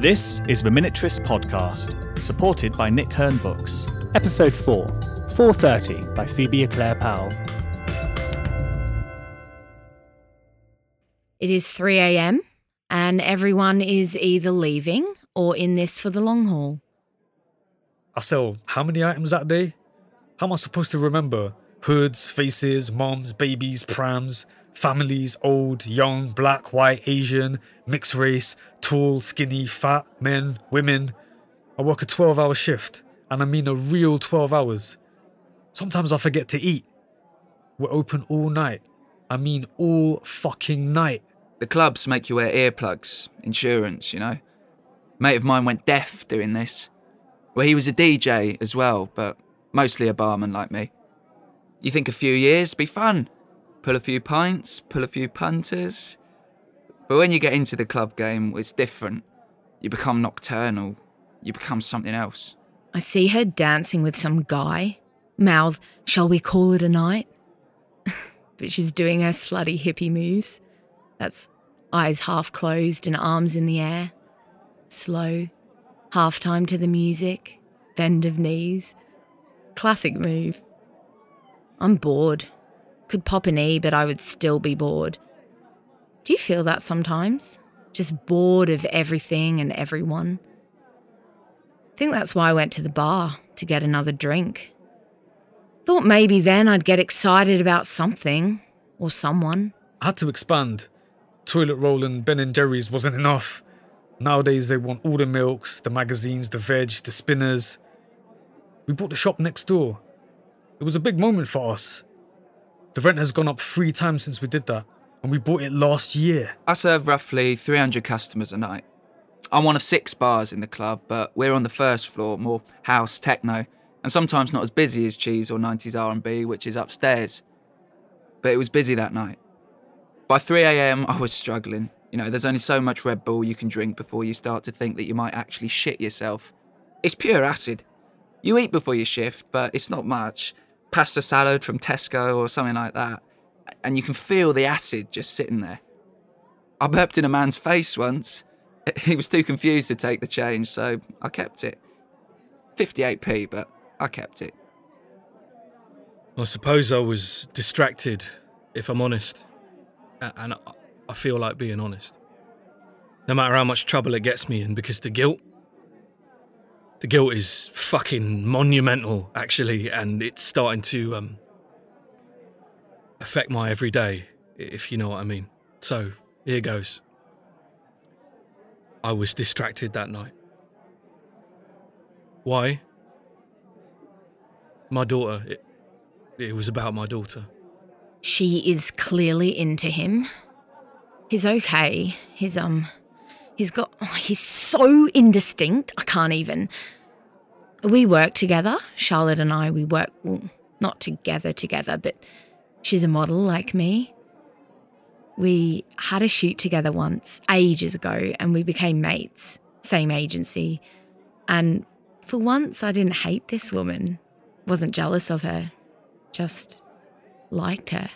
This is the Miniaturist Podcast, supported by Nick Hern Books. Episode 4 430 by Phoebe Eclair-Powell. It is 3 a.m., and everyone is either leaving or in this for the long haul. I sell how many items that day? How am I supposed to remember? Hoods, faces, moms, babies, prams, families, old, young, black, white, Asian, mixed race, tall, skinny, fat, men, women. I work a 12 hour shift, and I mean a real 12 hours. Sometimes I forget to eat. We're open all night. I mean all fucking night. The clubs make you wear earplugs, insurance, you know. Mate of mine went deaf doing this. Well, he was a DJ as well, but mostly a barman like me. You think a few years be fun? Pull a few pints, pull a few punters. But when you get into the club game, it's different. You become nocturnal. You become something else. I see her dancing with some guy. Mouth, shall we call it a night? but she's doing her slutty hippie moves. That's eyes half closed and arms in the air. Slow, half time to the music, bend of knees. Classic move. I'm bored. Could pop an E, but I would still be bored. Do you feel that sometimes? Just bored of everything and everyone? I think that's why I went to the bar to get another drink. Thought maybe then I'd get excited about something or someone. I had to expand. Toilet roll and Ben and Jerry's wasn't enough. Nowadays they want all the milks, the magazines, the veg, the spinners. We bought the shop next door. It was a big moment for us. The rent has gone up three times since we did that, and we bought it last year. I serve roughly 300 customers a night. I'm one of six bars in the club, but we're on the first floor, more house, techno, and sometimes not as busy as Cheese or 90s R&B, which is upstairs. But it was busy that night. By 3 a.m., I was struggling. You know, there's only so much Red Bull you can drink before you start to think that you might actually shit yourself. It's pure acid. You eat before your shift, but it's not much. Pasta salad from Tesco or something like that. And you can feel the acid just sitting there. I burped in a man's face once. He was too confused to take the change, so I kept it. 58p, but I kept it. I suppose I was distracted, if I'm honest. And I feel like being honest. No matter how much trouble it gets me in, because the guilt. The guilt is fucking monumental, actually, and it's starting to um, affect my everyday, if you know what I mean. So, here goes. I was distracted that night. Why? My daughter. It, it was about my daughter. She is clearly into him. He's okay. He's, um, he's got, oh, he's so indistinct. I can't even. We work together. Charlotte and I, we work, well, not together, together, but she's a model like me. We had a shoot together once, ages ago, and we became mates, same agency. And for once, I didn't hate this woman, wasn't jealous of her, just liked her.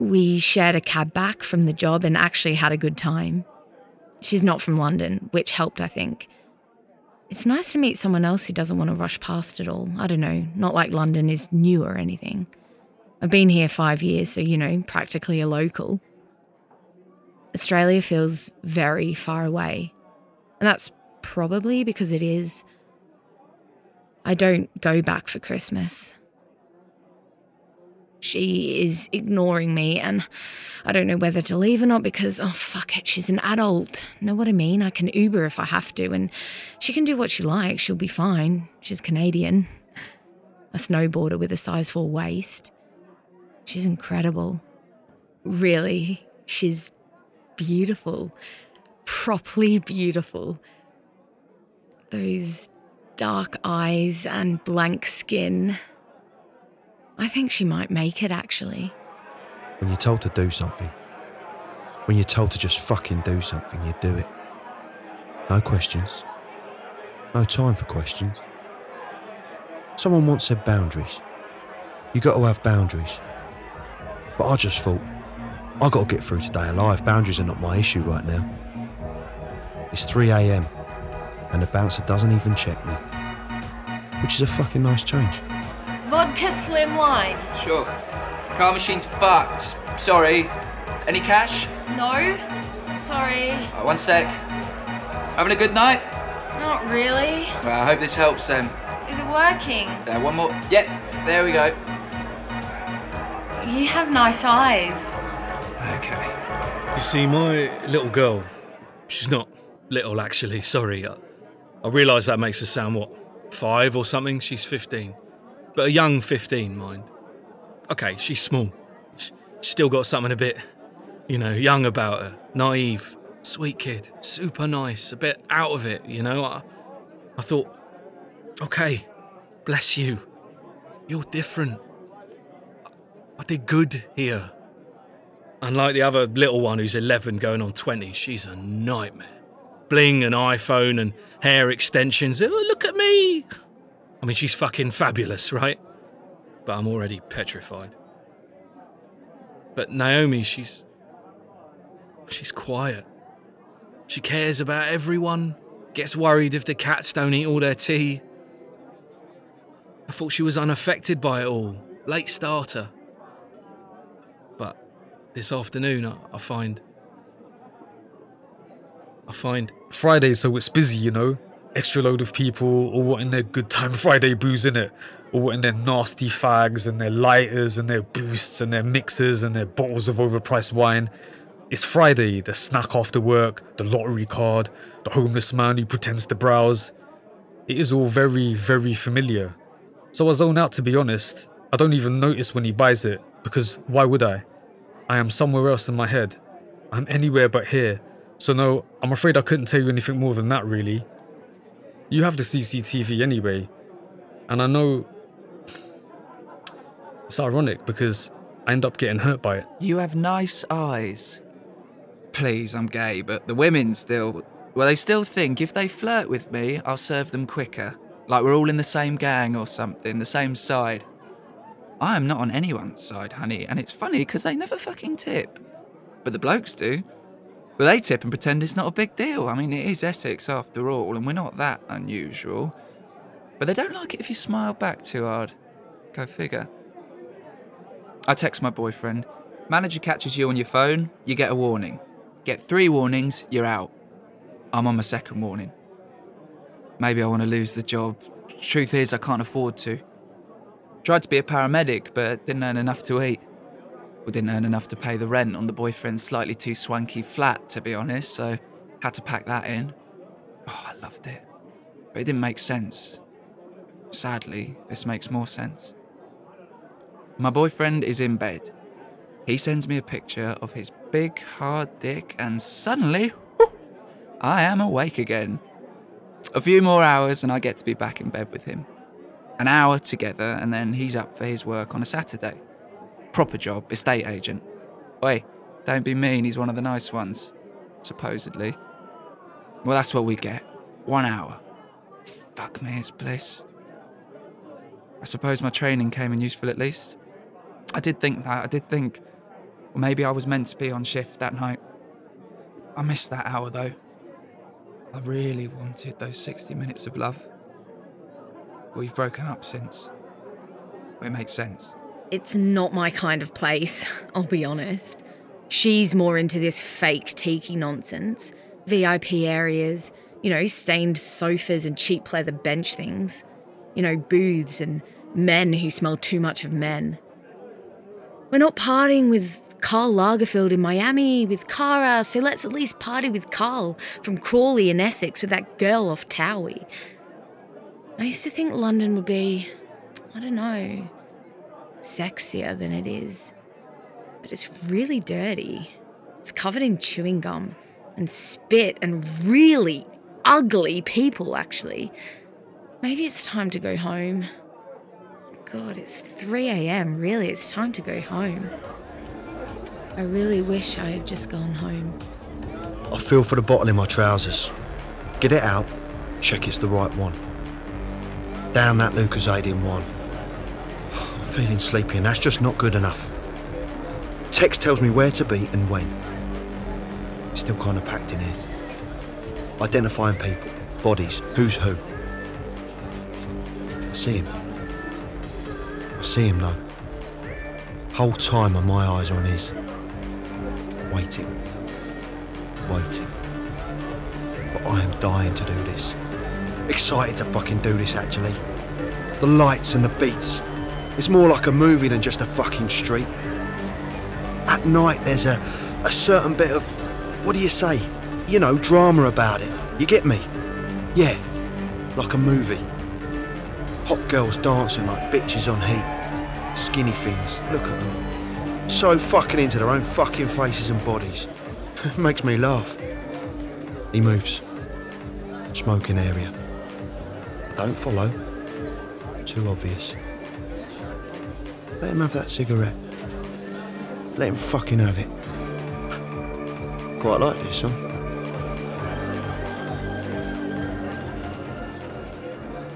We shared a cab back from the job and actually had a good time. She's not from London, which helped, I think. It's nice to meet someone else who doesn't want to rush past it all. I don't know, not like London is new or anything. I've been here five years, so, you know, practically a local. Australia feels very far away. And that's probably because it is. I don't go back for Christmas. She is ignoring me, and I don't know whether to leave or not because, oh, fuck it, she's an adult. Know what I mean? I can Uber if I have to, and she can do what she likes. She'll be fine. She's Canadian. A snowboarder with a size 4 waist. She's incredible. Really, she's beautiful. Properly beautiful. Those dark eyes and blank skin. I think she might make it actually. When you're told to do something, when you're told to just fucking do something, you do it. No questions. No time for questions. Someone once said boundaries. You got to have boundaries. But I just thought, I got to get through today alive. Boundaries are not my issue right now. It's 3 a.m. and the bouncer doesn't even check me. Which is a fucking nice change. Vodka slim line. Sure. Car machine's fucked. Sorry. Any cash? No. Sorry. Uh, one sec. Having a good night? Not really. Well, I hope this helps then. Is it working? Uh, one more. Yep, there we go. You have nice eyes. Okay. You see, my little girl, she's not little actually, sorry. I, I realise that makes her sound, what, five or something? She's 15. But a young 15, mind. Okay, she's small. She's still got something a bit, you know, young about her. Naive, sweet kid, super nice, a bit out of it, you know. I, I thought, okay, bless you. You're different. I, did good here. Unlike the other little one who's 11 going on 20, she's a nightmare. Bling and iPhone and hair extensions. Oh, look at me! I mean, she's fucking fabulous, right? But I'm already petrified. But Naomi, she's. She's quiet. She cares about everyone, gets worried if the cats don't eat all their tea. I thought she was unaffected by it all, late starter. But this afternoon, I, I find. I find. Friday, so it's busy, you know. Extra load of people, all wanting their good time Friday booze in it, all wanting their nasty fags and their lighters and their boosts and their mixers and their bottles of overpriced wine. It's Friday, the snack after work, the lottery card, the homeless man who pretends to browse. It is all very, very familiar. So I zone out to be honest. I don't even notice when he buys it, because why would I? I am somewhere else in my head. I'm anywhere but here. So no, I'm afraid I couldn't tell you anything more than that really. You have the CCTV anyway. And I know it's ironic because I end up getting hurt by it. You have nice eyes. Please, I'm gay, but the women still. Well, they still think if they flirt with me, I'll serve them quicker. Like we're all in the same gang or something, the same side. I am not on anyone's side, honey, and it's funny because they never fucking tip. But the blokes do. But they tip and pretend it's not a big deal. I mean, it is Essex after all, and we're not that unusual. But they don't like it if you smile back too hard. Go figure. I text my boyfriend. Manager catches you on your phone, you get a warning. Get three warnings, you're out. I'm on my second warning. Maybe I want to lose the job. Truth is, I can't afford to. Tried to be a paramedic, but didn't earn enough to eat. Well, didn't earn enough to pay the rent on the boyfriend's slightly too swanky flat, to be honest, so had to pack that in. Oh, I loved it. But it didn't make sense. Sadly, this makes more sense. My boyfriend is in bed. He sends me a picture of his big, hard dick, and suddenly, whew, I am awake again. A few more hours, and I get to be back in bed with him. An hour together, and then he's up for his work on a Saturday. Proper job, estate agent. Oi, don't be mean, he's one of the nice ones. Supposedly. Well, that's what we get. One hour. Fuck me, it's bliss. I suppose my training came in useful at least. I did think that. I did think, well, maybe I was meant to be on shift that night. I missed that hour though. I really wanted those 60 minutes of love. We've broken up since. It makes sense. It's not my kind of place, I'll be honest. She's more into this fake tiki nonsense. VIP areas, you know, stained sofas and cheap leather bench things. You know, booths and men who smell too much of men. We're not partying with Karl Lagerfeld in Miami with Cara, so let's at least party with Carl from Crawley in Essex with that girl off Towie. I used to think London would be, I don't know, sexier than it is. But it's really dirty. It's covered in chewing gum and spit and really ugly people, actually. Maybe it's time to go home. God, it's 3 a.m. Really, it's time to go home. I really wish I had just gone home. I feel for the bottle in my trousers. Get it out, check it's the right one. Down that Lucozade one. Feeling sleepy and that's just not good enough. Text tells me where to be and when. Still kind of packed in here. identifying people, bodies, who's who. I see him. I see him though. Whole time are my eyes on his. Waiting. Waiting. But I am dying to do this. Excited to fucking do this actually. The lights and the beats. It's more like a movie than just a fucking street. At night there's a, a certain bit of, what do you say? You know, drama about it. You get me? Yeah, like a movie. Hot girls dancing like bitches on heat. Skinny things, look at them. So fucking into their own fucking faces and bodies. Makes me laugh. He moves. Smoking area. Don't follow. Too obvious. Let him have that cigarette. Let him fucking have it. Quite like this, huh?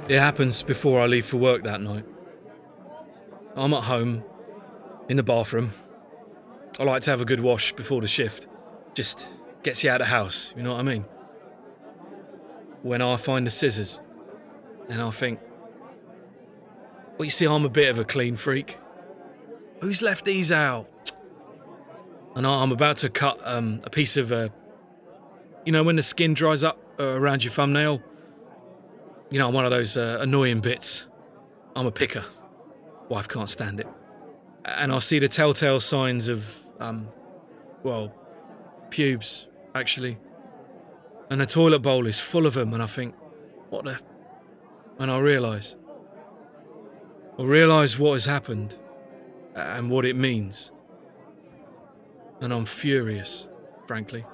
It happens before I leave for work that night. I'm at home, in the bathroom. I like to have a good wash before the shift. Just gets you out of house, you know what I mean? When I find the scissors, and I think, well, you see, I'm a bit of a clean freak. Who's left these out? And I'm about to cut um, a piece of, uh, you know, when the skin dries up uh, around your thumbnail. You know, I'm one of those uh, annoying bits. I'm a picker. Wife can't stand it. And I see the telltale signs of, um, well, pubes, actually. And the toilet bowl is full of them, and I think, what the? And I realise. I realise what has happened and what it means. And I'm furious, frankly.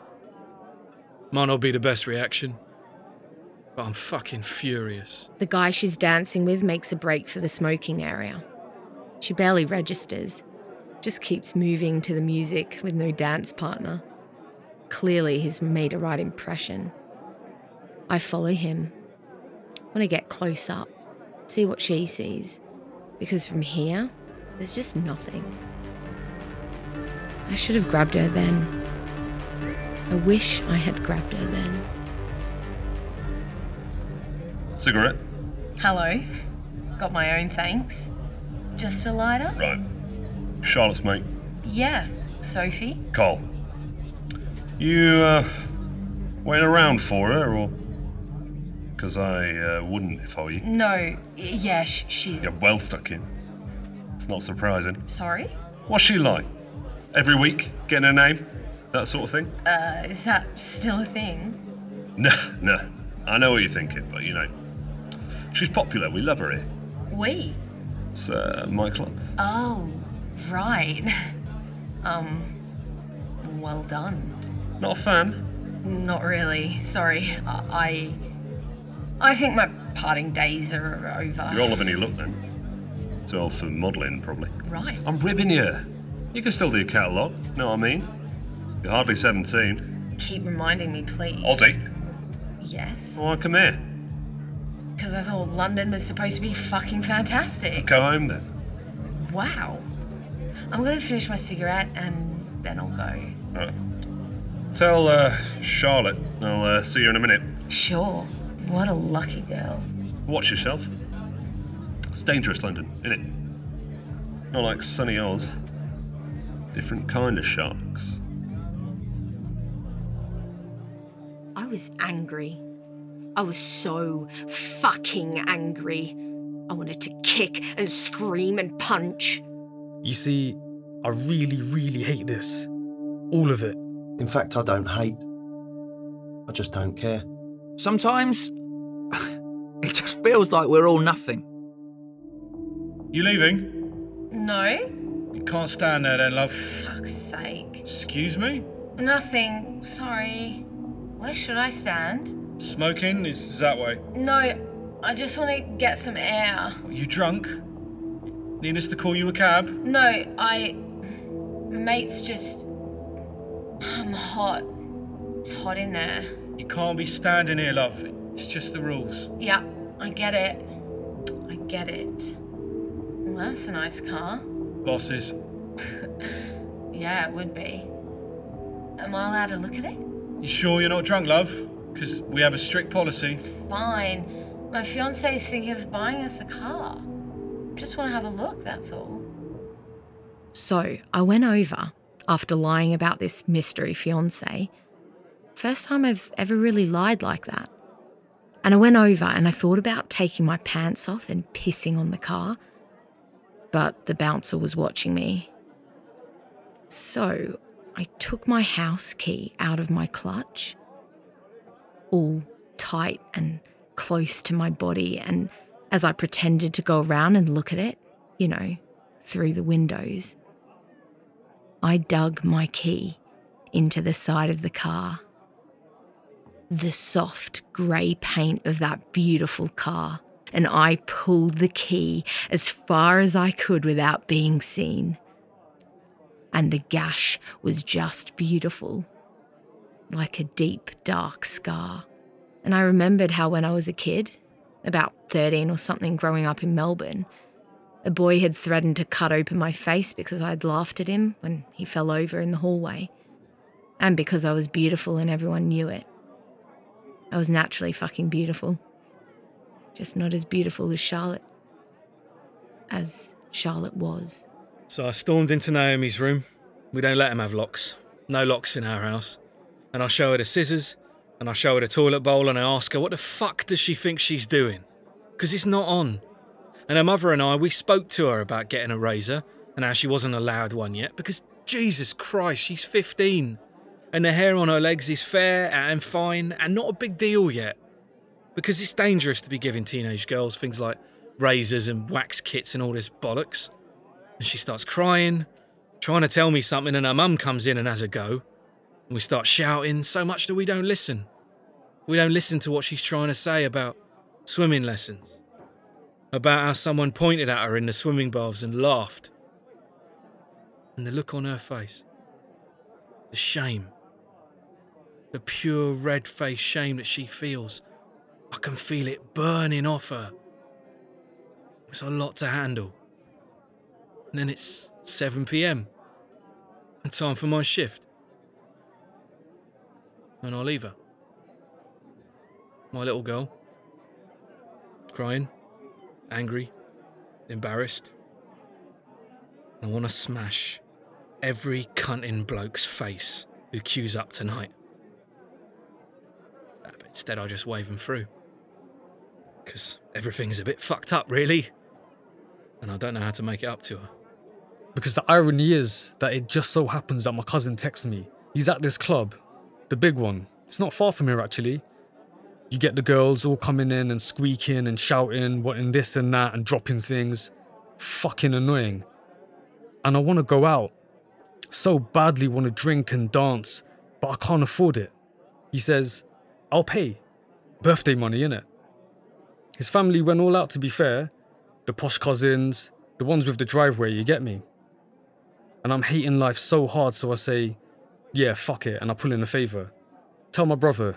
Might not be the best reaction, but I'm fucking furious. The guy she's dancing with makes a break for the smoking area. She barely registers, just keeps moving to the music with no dance partner. Clearly, he's made a right impression. I follow him. Want to get close up, see what she sees, because from here, there's just nothing. I should have grabbed her then. I wish I had grabbed her then. Cigarette? Hello. Got my own thanks. Just a lighter? Right. Charlotte's mate. Yeah, Sophie. Carl. You, uh, waiting around for her, or? Because I uh, wouldn't if I were you. No, yeah, sh- she's. You're well stuck in. It's not surprising. Sorry? What's she like? Every week, getting her name? That sort of thing? Uh, is that still a thing? No, no. I know what you're thinking, but you know. She's popular. We love her here. We? It's uh, my club. Oh, right. Um, well done. Not a fan. Not really. Sorry. I. I, I think my parting days are over. You're all of any look then. Too old for modelling, probably. Right. I'm ribbing you. You can still do your catalogue, know what I mean? You're hardly 17. Keep reminding me, please. Oddie, Yes. why come here? Because I thought London was supposed to be fucking fantastic. Go home then. Wow. I'm gonna finish my cigarette and then I'll go. Alright. Tell uh, Charlotte I'll uh, see you in a minute. Sure. What a lucky girl. Watch yourself. It's dangerous, London, isn't it? Not like sunny Oz. Different kind of sharks. I was angry. I was so fucking angry. I wanted to kick and scream and punch. You see, I really, really hate this. All of it. In fact, I don't hate. I just don't care. Sometimes it just feels like we're all nothing. You leaving? No? You can't stand there then, love. Fuck's sake. Excuse me? Nothing. Sorry. Where should I stand? Smoking is that way. No, I just want to get some air. Are you drunk? Need us to call you a cab? No, I. Mate's just. I'm hot. It's hot in there. You can't be standing here, love. It's just the rules. Yeah, I get it. I get it. Well, that's a nice car. Bosses. Yeah, it would be. Am I allowed to look at it? You sure you're not drunk, love? Because we have a strict policy. Fine. My fiance is thinking of buying us a car. Just want to have a look, that's all. So I went over after lying about this mystery fiance. First time I've ever really lied like that. And I went over and I thought about taking my pants off and pissing on the car. But the bouncer was watching me. So I took my house key out of my clutch, all tight and close to my body, and as I pretended to go around and look at it, you know, through the windows, I dug my key into the side of the car. The soft grey paint of that beautiful car, and I pulled the key as far as I could without being seen. And the gash was just beautiful, like a deep, dark scar. And I remembered how when I was a kid, about 13 or something, growing up in Melbourne, a boy had threatened to cut open my face because I'd laughed at him when he fell over in the hallway, and because I was beautiful and everyone knew it. I was naturally fucking beautiful. Just not as beautiful as Charlotte. As Charlotte was. So I stormed into Naomi's room. We don't let 'em have locks. No locks in our house. And I show her the scissors, and I show her the toilet bowl, and I ask her what the fuck does she think she's doing? Because it's not on. And her mother and I, we spoke to her about getting a razor, and how she wasn't allowed one yet, because Jesus Christ, she's 15. And the hair on her legs is fair and fine, and not a big deal yet. Because it's dangerous to be giving teenage girls things like razors and wax kits and all this bollocks. And she starts crying, trying to tell me something, and her mum comes in and has a go. And we start shouting so much that we don't listen. We don't listen to what she's trying to say about swimming lessons, about how someone pointed at her in the swimming baths and laughed. And the look on her face, the shame, the pure red faced shame that she feels. I can feel it burning off her. It's a lot to handle. And then it's 7 pm and time for my shift. And I leave her. My little girl. Crying, angry, embarrassed. I want to smash every cunting bloke's face who queues up tonight. But instead, I just wave them through. Because everything's a bit fucked up, really. And I don't know how to make it up to her. Because the irony is that it just so happens that my cousin texts me. He's at this club, the big one. It's not far from here, actually. You get the girls all coming in and squeaking and shouting, wanting this and that and dropping things. Fucking annoying. And I want to go out. So badly want to drink and dance, but I can't afford it. He says, I'll pay. Birthday money, innit? His family went all out, to be fair. The posh cousins, the ones with the driveway, you get me? And I'm hating life so hard, so I say, yeah, fuck it, and I pull in a favour. Tell my brother,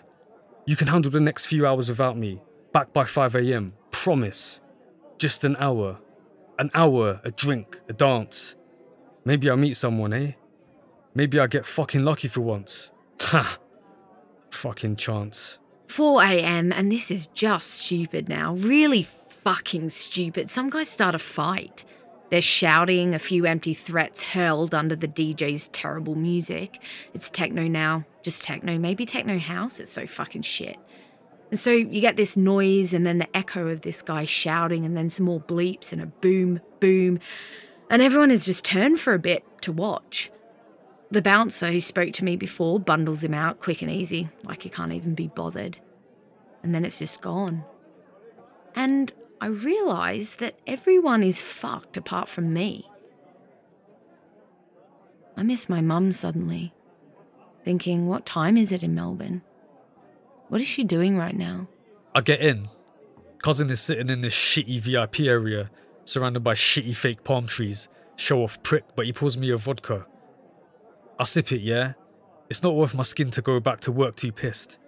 you can handle the next few hours without me. Back by 5am. Promise. Just an hour. An hour, a drink, a dance. Maybe I'll meet someone, eh? Maybe I'll get fucking lucky for once. Ha! Fucking chance. 4 a.m. and this is just stupid now. Really fucking stupid. Some guys start a fight. They're shouting, a few empty threats hurled under the DJ's terrible music. It's techno now. Just techno. Maybe techno house. It's so fucking shit. And so you get this noise and then the echo of this guy shouting and then some more bleeps and a boom, boom. And everyone is just turned for a bit to watch. The bouncer who spoke to me before bundles him out quick and easy, like he can't even be bothered. And then it's just gone. And I realise that everyone is fucked apart from me. I miss my mum suddenly, thinking, what time is it in Melbourne? What is she doing right now? I get in. Cousin is sitting in this shitty VIP area, surrounded by shitty fake palm trees. Show off prick, but he pours me a vodka. I sip it, yeah? It's not worth my skin to go back to work too pissed.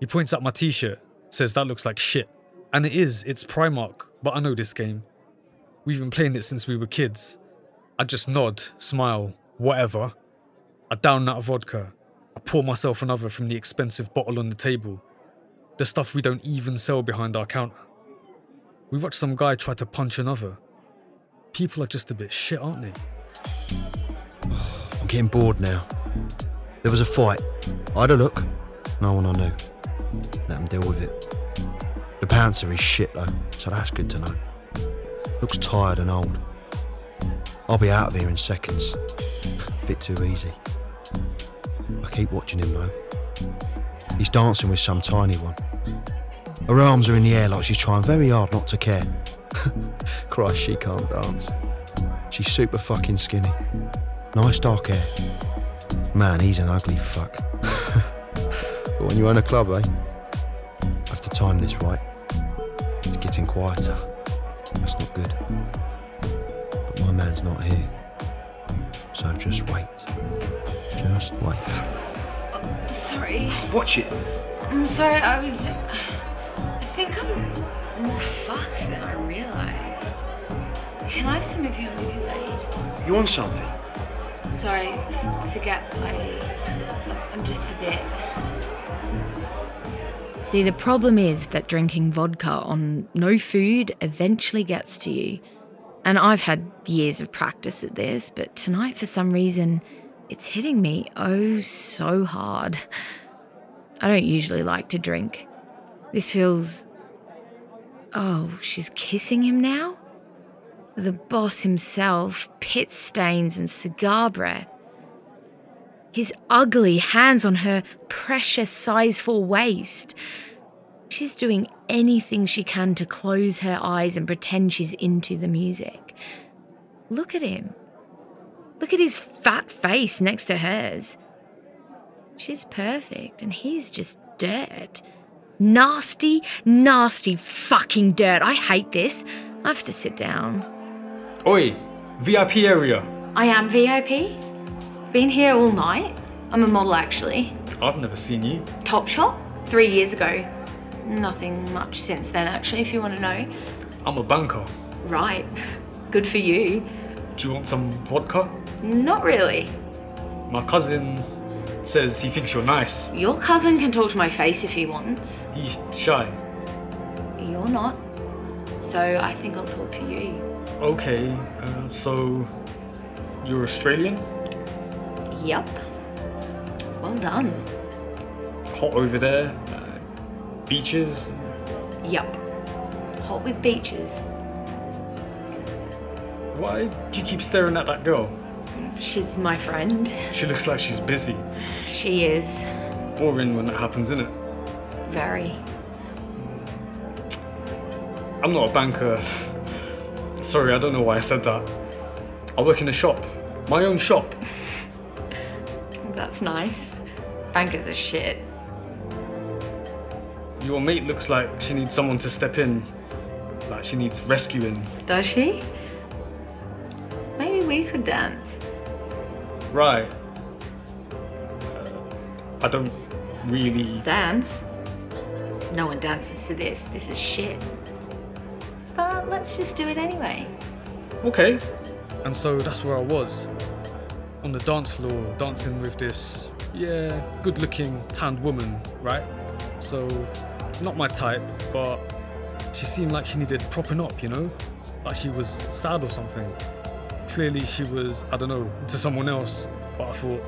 He points at my t shirt, says that looks like shit. And it is, it's Primark, but I know this game. We've been playing it since we were kids. I just nod, smile, whatever. I down that vodka. I pour myself another from the expensive bottle on the table. The stuff we don't even sell behind our counter. We watch some guy try to punch another. People are just a bit shit, aren't they? Oh. I'm getting bored now. There was a fight. I had a look. No one I knew. Let them deal with it. The bouncer is shit though, so that's good to know. Looks tired and old. I'll be out of here in seconds. Bit too easy. I keep watching him though. He's dancing with some tiny one. Her arms are in the air like she's trying very hard not to care. Christ, she can't dance. She's super fucking skinny. Nice dark hair. Man, he's an ugly fuck. but when you own a club, eh? I have to time this right. It's getting quieter. That's not good. But my man's not here. So just wait. Just wait. Sorry. Watch it. I'm sorry, I was. I think I'm more fucked than I realised. Can I have some of your Lucozade? You want something? Sorry, f- forget. I. I'm just a bit. See, the problem is that drinking vodka on no food eventually gets to you. And I've had years of practice at this, but tonight, for some reason, it's hitting me oh so hard. I don't usually like to drink. This feels. Oh, she's kissing him now? The boss himself, pit stains and cigar breath. His ugly hands on her precious sizeful waist. She's doing anything she can to close her eyes and pretend she's into the music. Look at him. Look at his fat face next to hers. She's perfect, and he's just dirt. Nasty, nasty fucking dirt. I hate this. I have to sit down. Oi, VIP area. I am VIP. Been here all night. I'm a model actually. I've never seen you. Topshop? Three years ago. Nothing much since then, actually, if you want to know. I'm a banker. Right. Good for you. Do you want some vodka? Not really. My cousin says he thinks you're nice. Your cousin can talk to my face if he wants. He's shy. You're not. So I think I'll talk to you. Okay, uh, so you're Australian? Yup. Well done. Hot over there? Uh, beaches? Yup. Hot with beaches. Why do you keep staring at that girl? She's my friend. She looks like she's busy. She is. Boring when that happens, isn't it? Very. I'm not a banker. Sorry, I don't know why I said that. I work in a shop. My own shop. That's nice. Bankers are shit. Your mate looks like she needs someone to step in. Like she needs rescuing. Does she? Maybe we could dance. Right. Uh, I don't really. Dance? No one dances to this. This is shit. But let's just do it anyway. Okay. And so that's where I was. On the dance floor, dancing with this, yeah, good looking tanned woman, right? So, not my type, but she seemed like she needed propping up, you know? Like she was sad or something. Clearly, she was, I don't know, into someone else, but I thought,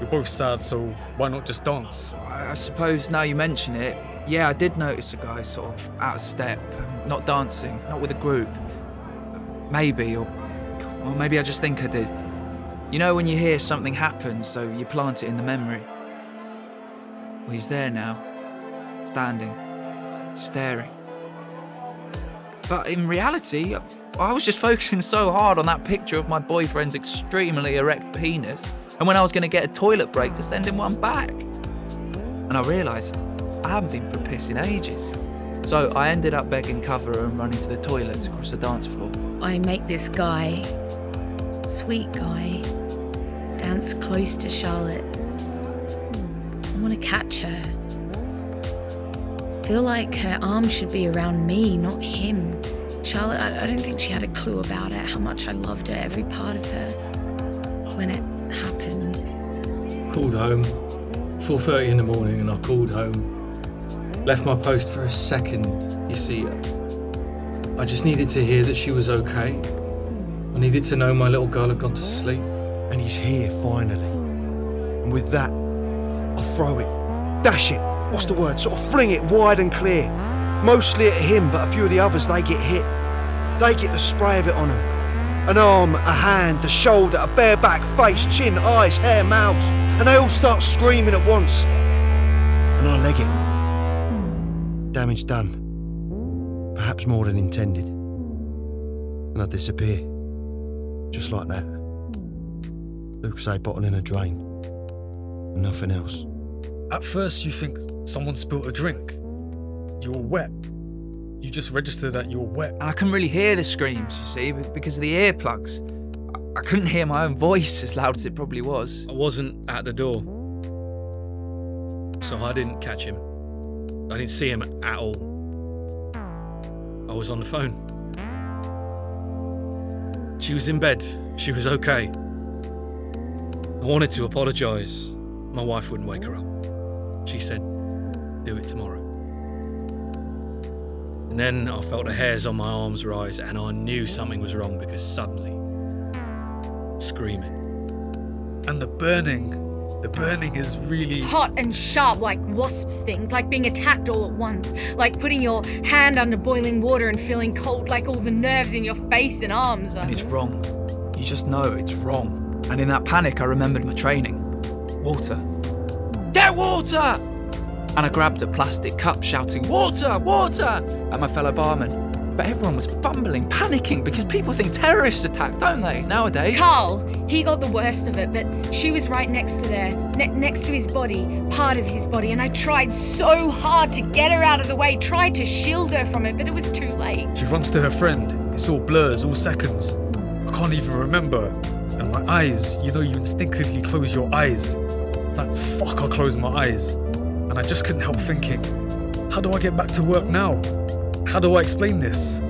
we're both sad, so why not just dance? I I suppose now you mention it, yeah, I did notice a guy sort of out of step, um, not dancing, not with a group. Maybe, or, or maybe I just think I did. You know when you hear something happen, so you plant it in the memory? Well, he's there now, standing, staring. But in reality, I was just focusing so hard on that picture of my boyfriend's extremely erect penis, and when I was going to get a toilet break to send him one back. And I realised I haven't been for a piss in ages. So I ended up begging cover and running to the toilets across the dance floor. I make this guy, sweet guy, dance close to Charlotte. I want to catch her. Feel like her arm should be around me, not him. Charlotte, I, I don't think she had a clue about it, how much I loved her, every part of her. When it happened, Called home. 4:30 in the morning and I called home. Left my post for a second, you see. I just needed to hear that she was okay. I needed to know my little girl had gone to sleep. And he's here finally. And with that, I throw it, dash it, what's the word? Sort of fling it wide and clear. Mostly at him, but a few of the others, they get hit. They get the spray of it on them. An arm, a hand, a shoulder, a bare back, face, chin, eyes, hair, mouths. And they all start screaming at once. And I leg it. Damage done. Perhaps more than intended. And I disappear. Just like that. Lucas bottle in a drain. And nothing else. At first, you think someone spilled a drink. You were wet. You just registered that you were wet. And I couldn't really hear the screams, you see, because of the earplugs. I-, I couldn't hear my own voice as loud as it probably was. I wasn't at the door. So I didn't catch him. I didn't see him at all. I was on the phone. She was in bed. She was okay. I wanted to apologise. My wife wouldn't wake her up. She said, do it tomorrow. And then I felt the hairs on my arms rise and I knew something was wrong because suddenly, screaming. And the burning. The burning is really. Hot and sharp like wasp stings, like being attacked all at once, like putting your hand under boiling water and feeling cold, like all the nerves in your face and arms are. And it's wrong. You just know it's wrong. And in that panic, I remembered my training water. Get water! And I grabbed a plastic cup, shouting, Water! Water! at my fellow barman. But everyone was fumbling, panicking, because people think terrorists attack, don't they, nowadays? Carl, he got the worst of it, but she was right next to there, ne- next to his body, part of his body, and I tried so hard to get her out of the way, tried to shield her from it, but it was too late. She runs to her friend. It's all blurs, all seconds. I can't even remember. And my eyes, you know, you instinctively close your eyes. Like, fuck, I closed my eyes. And I just couldn't help thinking, how do I get back to work now? How do I explain this?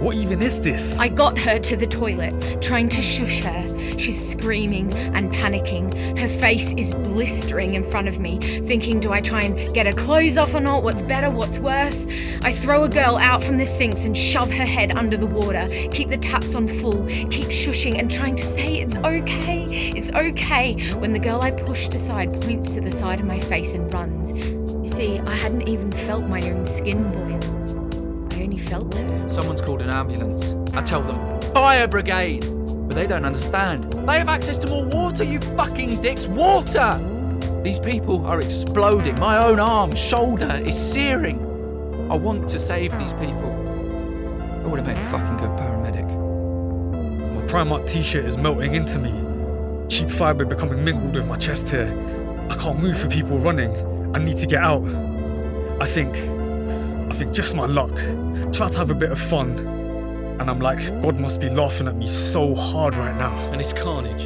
What even is this? I got her to the toilet, trying to shush her. She's screaming and panicking. Her face is blistering in front of me, thinking, do I try and get her clothes off or not? What's better? What's worse? I throw a girl out from the sinks and shove her head under the water. Keep the taps on full, keep shushing and trying to say, it's okay, it's okay, when the girl I pushed aside points to the side of my face and runs. You see, I hadn't even felt my own skin boil. I only felt her. Someone's called an ambulance. I tell them, Fire Brigade! But they don't understand. They have access to more water, you fucking dicks! Water! These people are exploding. My own arm, shoulder is searing. I want to save these people. I would have made a fucking good paramedic. My Primark t shirt is melting into me. Cheap fibre becoming mingled with my chest hair. I can't move for people running. I need to get out. I think. Just my luck. Try to have a bit of fun. And I'm like, God must be laughing at me so hard right now. And it's carnage.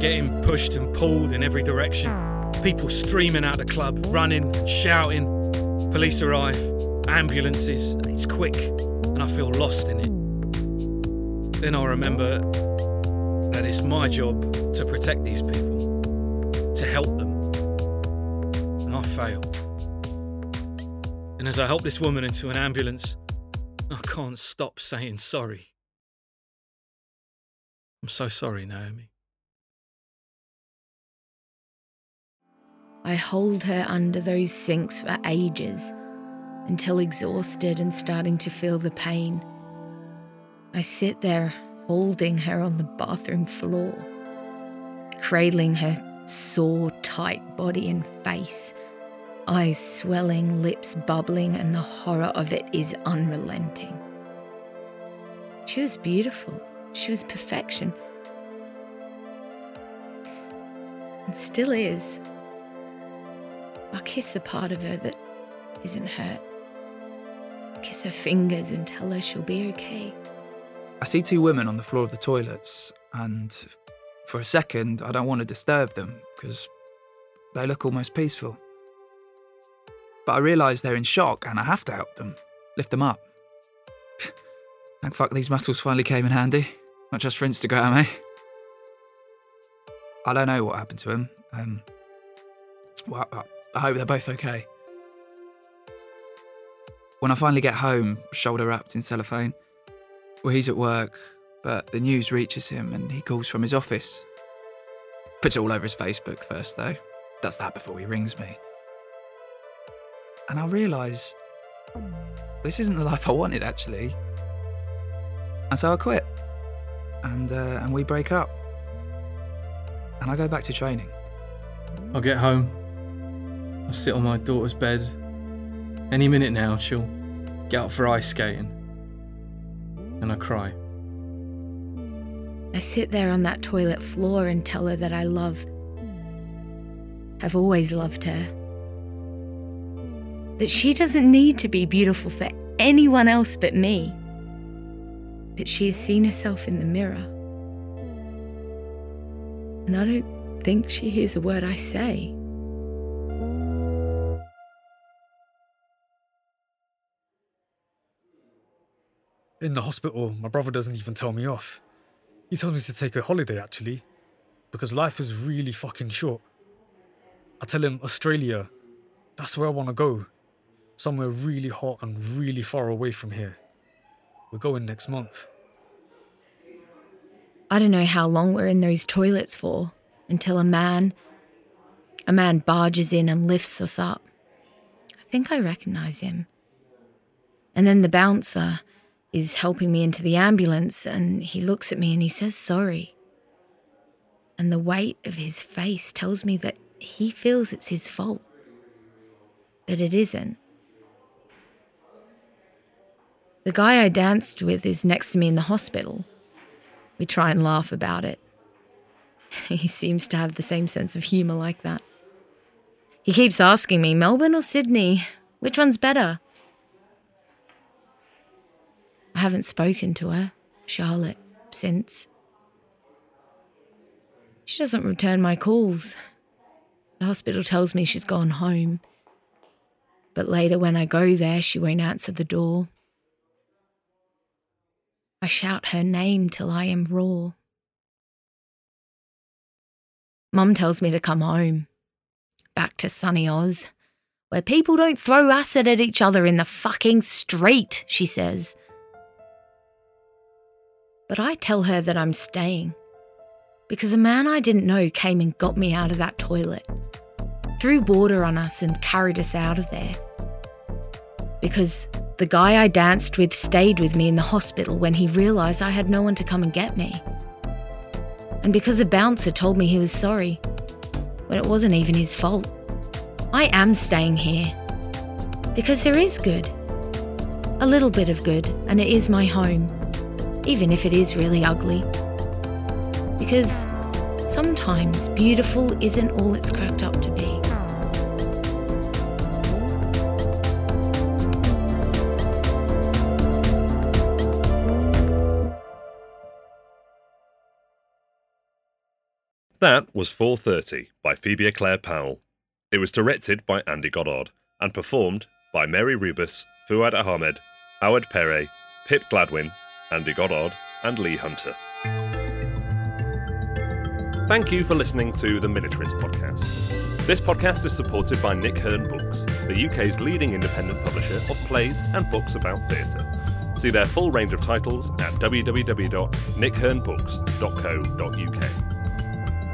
Getting pushed and pulled in every direction. People streaming out the club, running, shouting. Police arrive, ambulances. It's quick, and I feel lost in it. Then I remember that it's my job to protect these people, to help them. And I fail. And as I help this woman into an ambulance, I can't stop saying sorry. I'm so sorry, Naomi. I hold her under those sinks for ages until exhausted and starting to feel the pain. I sit there holding her on the bathroom floor, cradling her sore, tight body and face, eyes swelling, lips bubbling, and the horror of it is unrelenting. She was beautiful, she was perfection, and still is. I'll kiss the part of her that isn't hurt. Kiss her fingers and tell her she'll be okay. I see two women on the floor of the toilets, and for a second, I don't want to disturb them because they look almost peaceful. But I realise they're in shock and I have to help them, lift them up. Thank fuck these muscles finally came in handy, not just for Instagram, eh? I don't know what happened to him. Um, Well, I- hope they're both okay. When I finally get home, shoulder wrapped in cellophane, well, he's at work, but the news reaches him and he calls from his office. Puts it all over his Facebook first, though. Does that before he rings me. And I realise this isn't the life I wanted, actually. And so I quit. And, uh, and we break up. And I go back to training. I'll get home. I'll sit on my daughter's bed. Any minute now, she'll get up for ice skating. And I cry. I sit there on that toilet floor and tell her that I love, have always loved her. That she doesn't need to be beautiful for anyone else but me. But she has seen herself in the mirror. And I don't think she hears a word I say. In the hospital, my brother doesn't even tell me off. He tells me to take a holiday actually, because life is really fucking short. I tell him Australia, that's where I want to go. Somewhere really hot and really far away from here. We're going next month. I don't know how long we're in those toilets for until a man a man barges in and lifts us up. I think I recognize him. And then the bouncer is helping me into the ambulance and he looks at me and he says sorry. And the weight of his face tells me that he feels it's his fault. But it isn't. The guy I danced with is next to me in the hospital. We try and laugh about it. He seems to have the same sense of humour like that. He keeps asking me, Melbourne or Sydney? Which one's better? I haven't spoken to her, Charlotte, since. She doesn't return my calls. The hospital tells me she's gone home. But later, when I go there, she won't answer the door. I shout her name till I am raw. Mum tells me to come home, back to sunny Oz, where people don't throw acid at each other in the fucking street, she says. But I tell her that I'm staying because a man I didn't know came and got me out of that toilet, threw water on us, and carried us out of there. Because the guy I danced with stayed with me in the hospital when he realised I had no one to come and get me. And because a bouncer told me he was sorry when it wasn't even his fault. I am staying here. Because there is good. A little bit of good, and it is my home. Even if it is really ugly. Because sometimes beautiful isn't all it's cracked up to be. That was 4.30 by Phoebe Eclair-Powell. It was directed by Andy Goddard and performed by Mary Roubos, Fuad Ahammed, Howard Perret, Pip Gladwin, Andy Goddard, and Lee Hunter. Thank you for listening to the Miniaturist podcast. This podcast is supported by Nick Hern Books, the UK's leading independent publisher of plays and books about theatre. See their full range of titles at www.nickhernbooks.co.uk.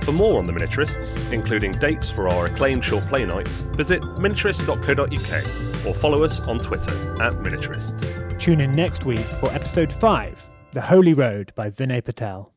For more on the Miniaturists, including dates for our acclaimed short play nights, visit miniaturist.co.uk or follow us on Twitter at Miniaturists. Tune in next week for episode 5 The Holy Road by Vinay Patel.